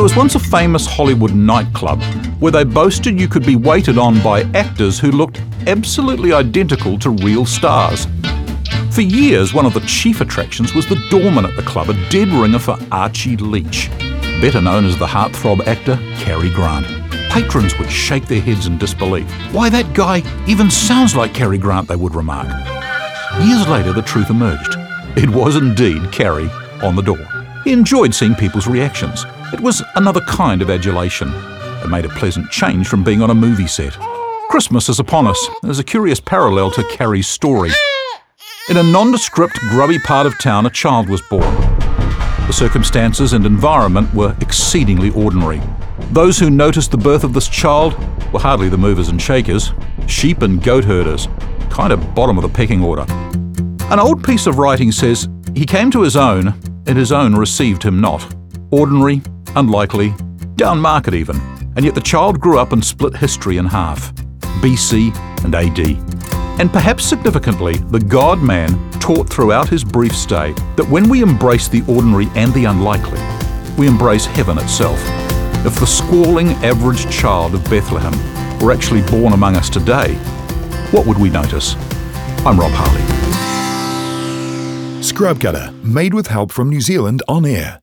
There was once a famous Hollywood nightclub where they boasted you could be waited on by actors who looked absolutely identical to real stars. For years, one of the chief attractions was the doorman at the club, a dead ringer for Archie Leach, better known as the heartthrob actor Cary Grant. Patrons would shake their heads in disbelief. Why, that guy even sounds like Cary Grant, they would remark. Years later, the truth emerged. It was indeed Cary on the door. He enjoyed seeing people's reactions. It was another kind of adulation. It made a pleasant change from being on a movie set. Christmas is upon us. There's a curious parallel to Cary's story. In a nondescript, grubby part of town, a child was born. The circumstances and environment were exceedingly ordinary. Those who noticed the birth of this child were hardly the movers and shakers, sheep and goat herders, kind of bottom of the pecking order. An old piece of writing says, He came to his own, and his own received him not. Ordinary, unlikely, down market even, and yet the child grew up and split history in half BC and AD. And perhaps significantly, the God man taught throughout his brief stay that when we embrace the ordinary and the unlikely, we embrace heaven itself. If the squalling average child of Bethlehem were actually born among us today, what would we notice? I'm Rob Harley. Scrub Gutter, made with help from New Zealand on air.